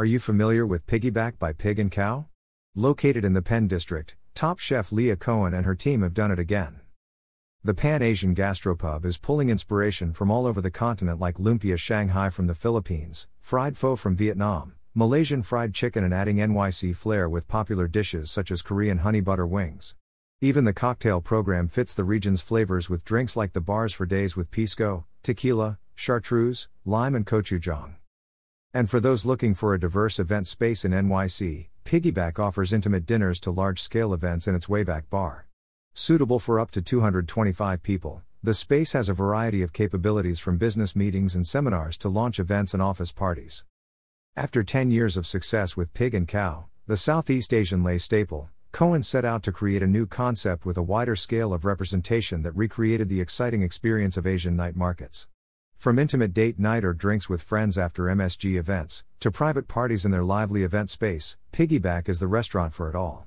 Are you familiar with Piggyback by Pig and Khao? Located in the Penn District, top chef Leah Cohen and her team have done it again. The Pan Asian Gastropub is pulling inspiration from all over the continent like lumpia Shanghai from the Philippines, fried pho from Vietnam, Malaysian fried chicken, and adding NYC flair with popular dishes such as Korean honey butter wings. Even the cocktail program fits the region's flavors with drinks like the bars for days with pisco, tequila, chartreuse, lime, and gochujang. And for those looking for a diverse event space in NYC, Piggyback offers intimate dinners to large scale events in its Wayback Bar. Suitable for up to 225 people, the space has a variety of capabilities from business meetings and seminars to launch events and office parties. After 10 years of success with Pig and Khao, the Southeast Asian lay staple, Cohen set out to create a new concept with a wider scale of representation that recreated the exciting experience of Asian night markets. From intimate date night or drinks with friends after MSG events, to private parties in their lively event space, Piggyback is the restaurant for it all.